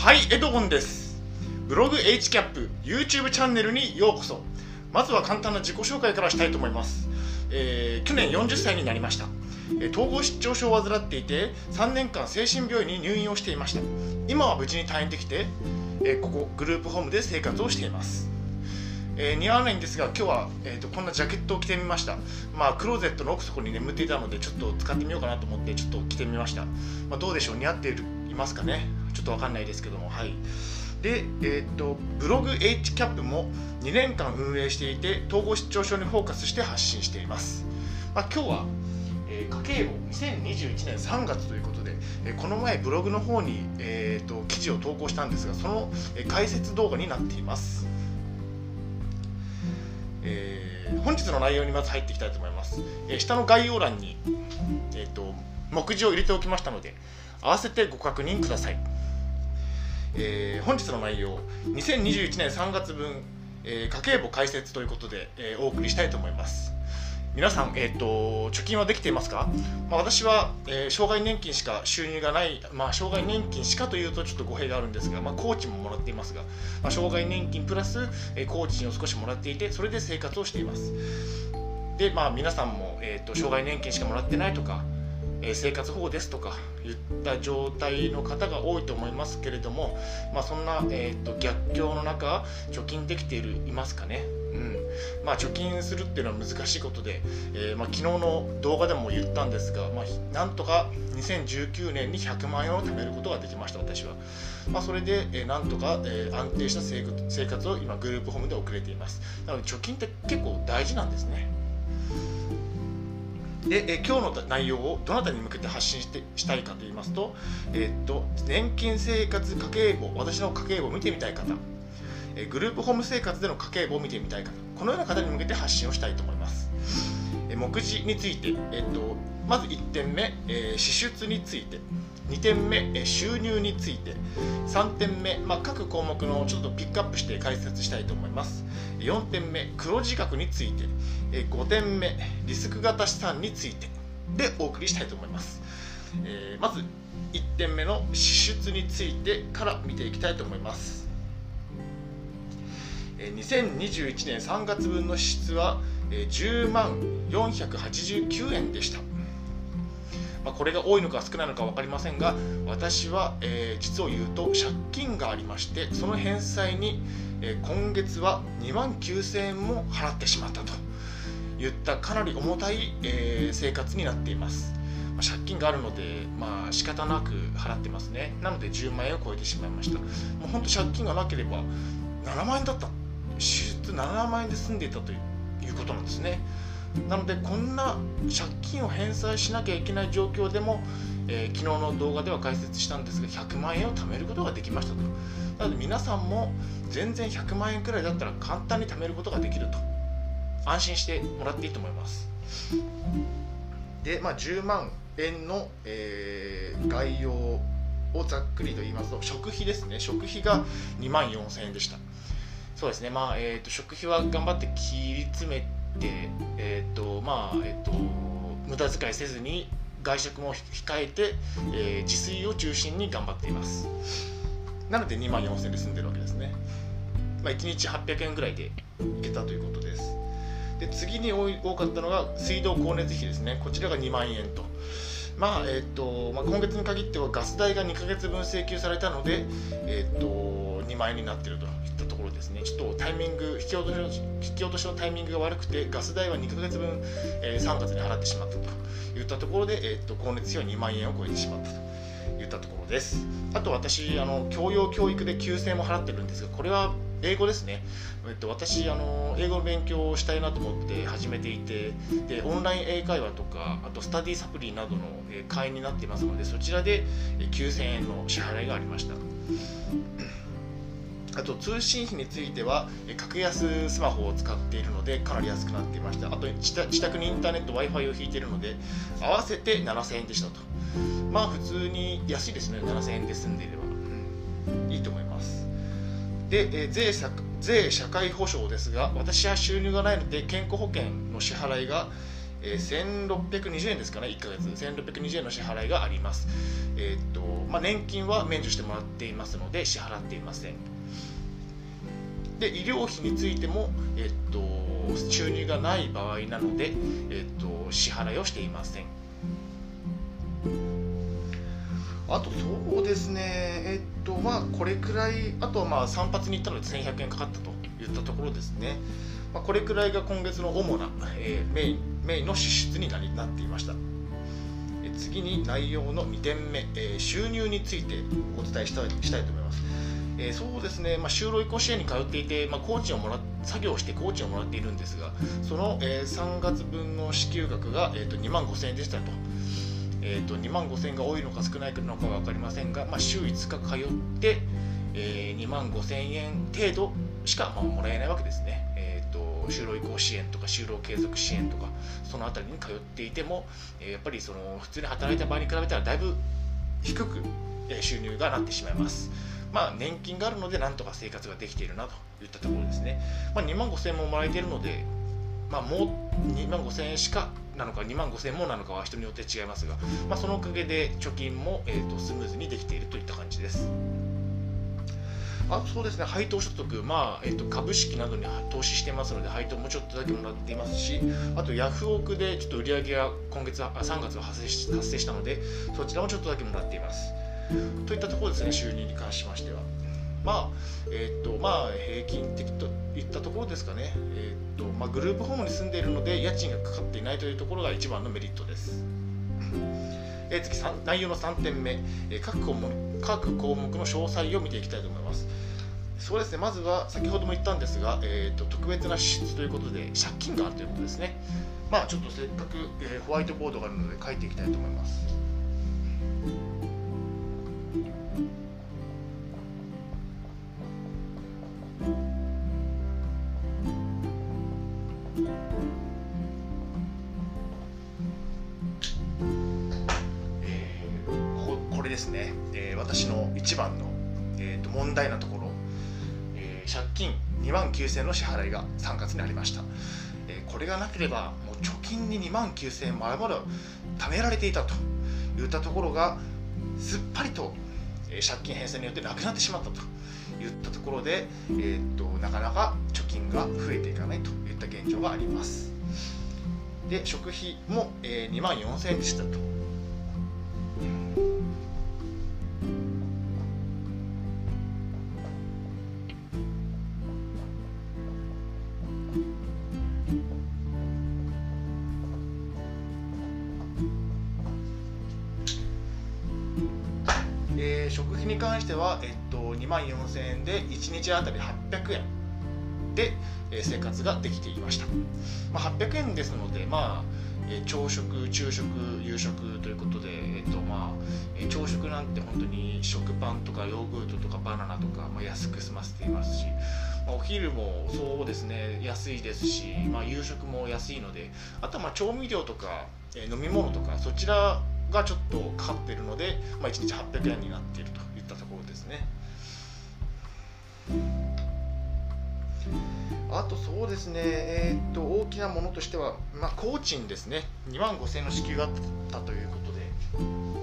はいエドゴンです。ブログ HCAP YouTube チャンネルにようこそ。まずは簡単な自己紹介からしたいと思います、えー、去年40歳になりました。統合失調症を患っていて3年間精神病院に入院をしていました。今は無事に退院できて、えー、ここグループホームで生活をしています。えー、似合わないんですが今日は、えーと、こんなジャケットを着てみました。まあクローゼットの奥底に眠っていたのでちょっと使ってみようかなと思ってちょっと着てみました、まあ、どうでしょう？似合っているいますかね？ちょっとわかんないですけどもはい。で、えーと、ブログ HCAP も2年間運営していて統合失調症にフォーカスして発信しています、まあ、今日は、えー、家計簿2021年3月ということで、えー、この前ブログの方に、えーと、と記事を投稿したんですがその、えー、解説動画になっています。えー、本日の内容にまず入っていきたいと思います、えー、下の概要欄に、えーと、目次を入れておきましたので合わせてご確認ください、えー、本日の内容2021年3月分、え家計簿解説ということで、えお送りしたいと思います。皆さん、えーと、貯金はできていますか、まあ、私は、えー、障害年金しか収入がない、まあ、障害年金しかというとちょっと語弊があるんですが、まあ、工賃ももらっていますが、まあ、障害年金プラス、えー、工賃を少しもらっていてそれで生活をしています。で、まあ、皆さんも、えーと、障害年金しかもらってないとか、生活保護ですとかいった状態の方が多いと思いますけれども、まあ、そんな、えーと逆境の中貯金できているいますかね。うん。まあ、貯金するっていうのは難しいことで、えー、まあ、昨日の動画でも言ったんですが、まあ、なんとか2019年に100万円を貯めることができました私は、ま、それで、えー、なんとか、えー、安定した生活を今グループホームで送れています。なので貯金って結構大事なんですね。で、え今日の内容をどなたに向けて発信してしたいかと言いますと,、えー、っと年金生活家計簿私の家計簿を見てみたい方えグループホーム生活での家計簿を見てみたい方このような方に向けて発信をしたいと思います、目次について、えっと、まず1点目、え支出について2点目、え収入について3点目、まあ、各項目のちょっとピックアップして解説したいと思います。4点目黒字額について5点目リスク型資産についてでお送りしたいと思います、えー、まず1点目の支出についてから見ていきたいと思います。2021年3月分の支出は10万489円でした、まあ、これが多いのか少ないのか分かりませんが私は、えー、実を言うと借金がありましてその返済に、えー、今月は2万9000円も払ってしまったといったかなり重たい、えー、生活になっていますまあ借金があるので、まあ仕方なく払ってますね。なので10万円を超えてしまいました。もう本当借金がなければ7万円だった手術7万円で済んでいたといういうことなんですね。なのでこんな借金を返済しなきゃいけない状況でも、えー、昨日の動画では解説したんですが100万円を貯めることができましたと。なので皆さんも全然100万円くらいだったら簡単に貯めることができると。安心してもらっていいと思います。で、まあ、10万円の、えー、概要をざっくりと言いますと食費ですね。食費が2万4000円でした。そうですね、まあえーと、食費は頑張って切り詰めて、えーとまあえーと、無駄遣いせずに外食も控えて、えー、自炊を中心に頑張っています。なので2万4000円で済んでるわけですね、まあ、1日800円ぐらいでいけたということです。で次に多かったのが水道光熱費ですね。こちらが2万円と。まあえっ、ー、と、まあ、今月に限ってはガス代が2ヶ月分請求されたのでえっ、ー、と2万円になっていると。ですね。ちょっとタイミング引き落としの引き落としのタイミングが悪くてガス代は2ヶ月分、えー、3月に払ってしまったといったところで、えーと、光熱費は2万円を超えてしまったといったところです。あと私あの教養教育で9000円も払ってるんですがこれは英語ですね、えっと、私あの英語の勉強をしたいなと思って始めていてでオンライン英会話とかあとスタディサプリなどの会員になっていますのでそちらで9000円の支払いがありました。あと通信費については格安スマホを使っているのでかなり安くなっていましたあと自宅にインターネット w i f i を引いているので合わせて7000円でしたと。まあ普通に安いですね。7000円で済んでいれば、うん、いいと思います。で、え税税社会保障ですが私は収入がないので健康保険の支払いがえー、1620円ですかね、1ヶ月、1620円の支払いがあります。えー、っとまあ、年金は免除してもらっていますので支払っていません。で医療費についても、えっと、収入がない場合なので、えっと、支払いをしていません。あとそうですねえっとまあこれくらいあとはまあ散髪に行ったので1100円かかったといったところですね、まあ、これくらいが今月の主な、えー、メインメインの支出になりなっていました。次に内容の2点目、えー、収入についてお伝えしたいしたいと思います。えー、そうですね、まあ、就労移行支援に通っていて、まあ、工賃をもら作業して工賃をもらっているんですが、その、えー、3月分の支給額が、えーと、2万5000円でしたと。えーと、2万5000円が多いのか少ないのかは分かりませんが、まあ、週5日通って、えー、2万5000円程度しか、まあ、もらえないわけですね。えーと就労移行支援とか就労継続支援とかその辺りに通っていてもやっぱりその普通に働いた場合に比べたらだいぶ低く収入がなってしまいます。まあ、年金があるのでなんとか生活ができているなといったところですね。まあ、2万5000円ももらえているので、まあ、もう2万5000円しかなのか2万5000円もなのかは人によって違いますが、まあ、そのおかげで貯金も、えーとスムーズにできているといった感じです。あそうですね配当所得、まあえっと、株式などに投資してますので配当もちょっとだけもらっていますしあとヤフオクでちょっと売り上げが今月あ3月は発生し発生したのでそちらもちょっとだけもらっていますといったところですね収入に関しましては。まあえっとまあ平均的といったところですかね。えっとまあグループホームに住んでいるので家賃がかかっていないというところが一番のメリットです。え次内容の3点目、え各項目各項目の詳細を見ていきたいと思います。そうですねまずは先ほども言ったんですが、えーと、特別な支出ということで借金があるということですね。まあちょっとせっかく、えー、ホワイトボードがあるので書いていきたいと思います。一番の、えーと問題なところ借金2万9000円の支払いが3月にありました、えこれがなければもう貯金に2万9000円まだまだ貯められていたといったところがすっぱりと、え借金返済によってなくなってしまったといったところで、えー、っとなかなか貯金が増えていかないといった現状があります。で食費も、えー、2万4000円でしたと食費に関しては、えっと、2万4000円で1日あたり800円で、え生活ができていました、まあ、800円ですので、まあえ朝食、昼食、夕食ということで、えっとまあ、え朝食なんて本当に食パンとかヨーグルトとかバナナとか、まあ、安く済ませていますし、まあ、お昼もそうですね安いですし、まあ、夕食も安いのであとはまあ調味料とか、え飲み物とかそちらがちょっとかかっているので、まあ、1日800円になっているといったところですね。あとそうですね、えー、っと大きなものとしては、まあ、工賃ですね、2万5000円の支給があったということで、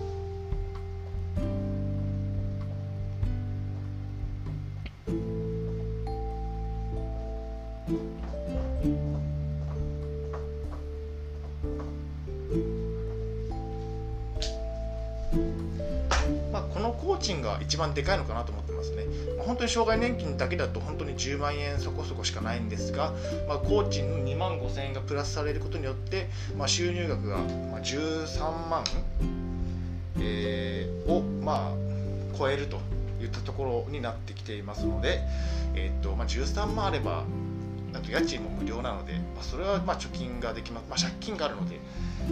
賃が一番でかいのかなと思ってますね。本当に障害年金だけだと本当に10万円そこそこしかないんですが、まあ、工賃の2万5000円がプラスされることによって、まあ、収入額が13万、えー、を、まあ、超えるといったところになってきていますので、えーとまあ、13万あればあと家賃も無料なので、まあ、それはまあ貯金ができます、まあ、借金があるので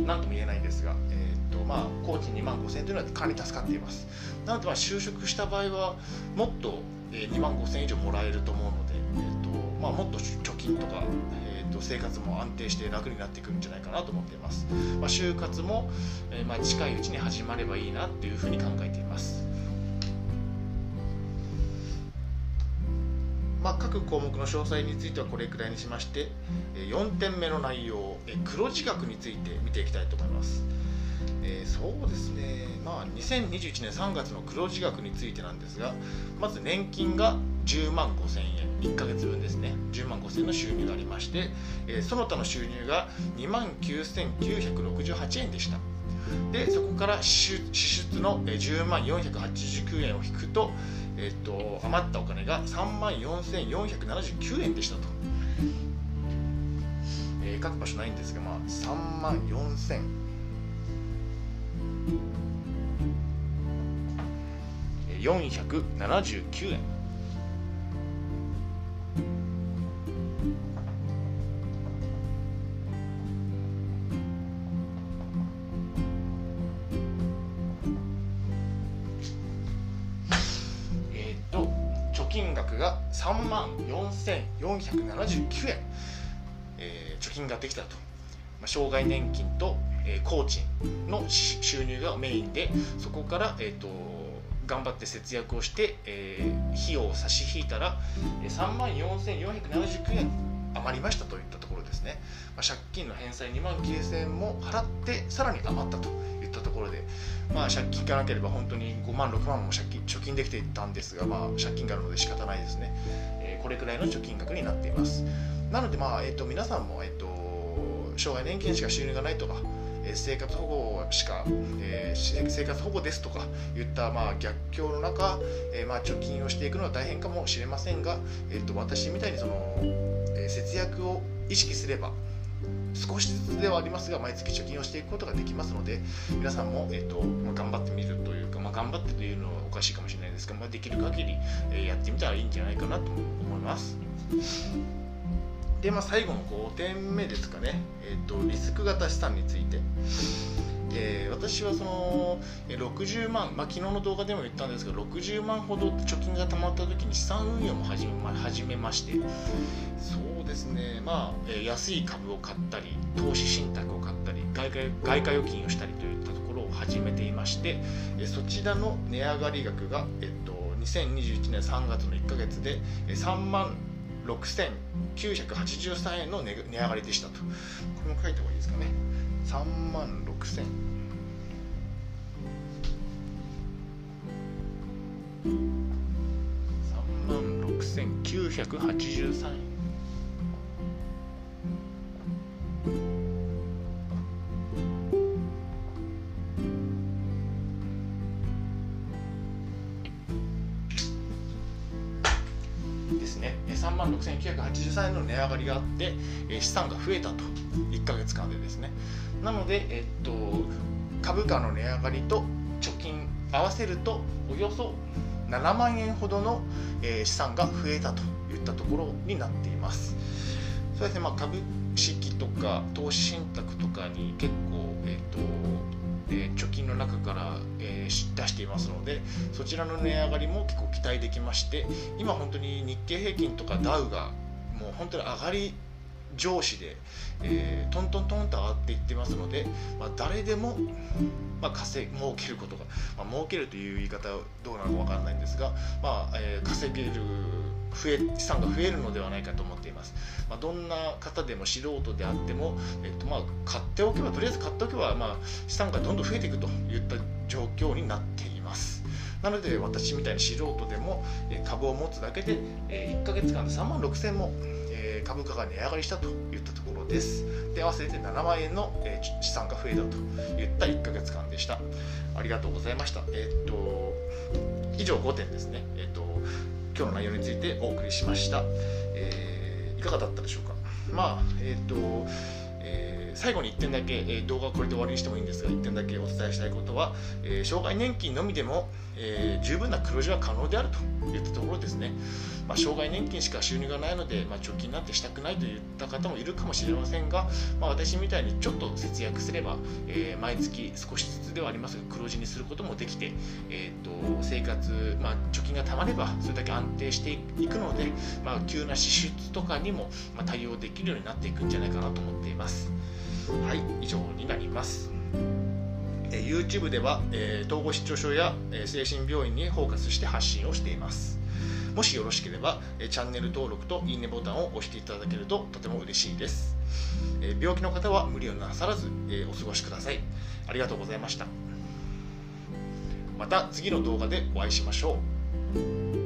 何とも言えないんですが、えーとまあ、工賃2万5000円というのはかなり助かっています。なのでまあ就職した場合はもっと2万5000円以上もらえると思うので、えーとまあ、もっと貯金とか、えー、と生活も安定して楽になってくるんじゃないかなと思っています、まあ、就活も、え、まあ近いうちに始まればいいなというふうに考えています。まあ、各項目の詳細についてはこれくらいにしまして4点目の内容黒字額について見ていきたいと思います。えー、そうですね、まあ、2021年3月の黒字額についてなんですが、まず年金が10万5000円、1ヶ月分ですね、10万5000円の収入がありまして、え、その他の収入が2万9968円でした。でそこから支出の10万489円を引くと,、えーと、余ったお金が3万4479円でしたと、えー、書く場所ないんですが、まあ、3万4000 479円。3万4479円、えー、貯金ができたと、まあ、障害年金と、えー、工賃の収入がメインでそこから、えーと頑張って節約をして、えー、費用を差し引いたら3万4479円。余りましたといったところですね、まあ、借金の返済2万9000円も払ってさらに余ったといったところで、まあ、借金がなければ本当に5万6万も借金貯金できていたんですが、まあ、借金があるので仕方ないですね、えー、これくらいの貯金額になっています。なので、まあえーと、皆さんも、えーと障害年金しか収入がないとか生活保護しか、えー、生活保護ですとか言ったまあ逆境の中、えー、まあ貯金をしていくのは大変かもしれませんが、えー、と私みたいにその、え、節約を意識すれば少しずつではありますが毎月貯金をしていくことができますので皆さんも、えーとまあ、頑張ってみるというか、まあ、頑張ってというのはおかしいかもしれないですが、まあ、できる限り、え、やってみたらいいんじゃないかなと思います。で、まあ、最後の5点目ですかね、えーと、リスク型資産について。えー、私はその60万、まあ、昨日の動画でも言ったんですが60万ほど貯金が貯まった時に資産運用も始めま始めまして。そうですね。まあ、安い株を買ったり投資信託を買ったり外貨外貨預金をしたりといったところを始めていまして、そちらの値上がり額が、えっと、2021年3月の1か月で3万6983円の値上がりでしたと。これも書いた方がいいですかね。3万6000 3万6983円万6983円の値上がりがあって、資産が増えたと。1ヶ月間でですね。なので、えっと、株価の値上がりと貯金合わせるとおよそ7万円ほどの、え資産が増えたといったところになっています。そうですね、まあ、株式とか投資信託とかに結構、えっとえー、貯金の中から、えー、出していますのでそちらの値上がりも結構期待できまして今本当に日経平均とかダウがもう本当に上がり上司で、えー、トントントンと上がっていってますので、まあ、誰でも、まあ、稼儲けることが、まあ、儲けるという言い方はどうなのか分からないんですが、まあえー、稼げる増え資産が増えるのではないかと思っています。まあ、どんな方でも素人であっても、えっとまあ、買っておけばとりあえず買っておけば、まあ、資産がどんどん増えていくといった状況になって。なので私みたいに素人でも株を持つだけで1ヶ月間で3万6000も株価が値上がりしたといったところです。で合わせて7万円の資産が増えたといった1ヶ月間でした。ありがとうございました。えっと以上5点ですね。えっと今日の内容についてお送りしました。えー、いかがだったでしょうか。まあえっと最後に1点だけ、えー、動画はこれで終わりにしてもいいんですが1点だけお伝えしたいことは、えー、障害年金のみでも、え、十分な黒字は可能であるといったところですね、まあ、障害年金しか収入がないので、まあ、貯金なんてしたくないといった方もいるかもしれませんが、まあ、私みたいにちょっと節約すれば、え毎月少しずつではありますが黒字にすることもできて、えーと、生活、まあ、貯金がたまればそれだけ安定していくので、まあ、急な支出とかにも、対応できるようになっていくんじゃないかなと思っています。はい以上になります。え YouTube では、え、統合失調症や、え、精神病院にフォーカスして発信をしています。もしよろしければ、え、チャンネル登録といいねボタンを押していただけるととても嬉しいです、え、病気の方は無理をなさらず、え、お過ごしください。ありがとうございました。また次の動画でお会いしましょう。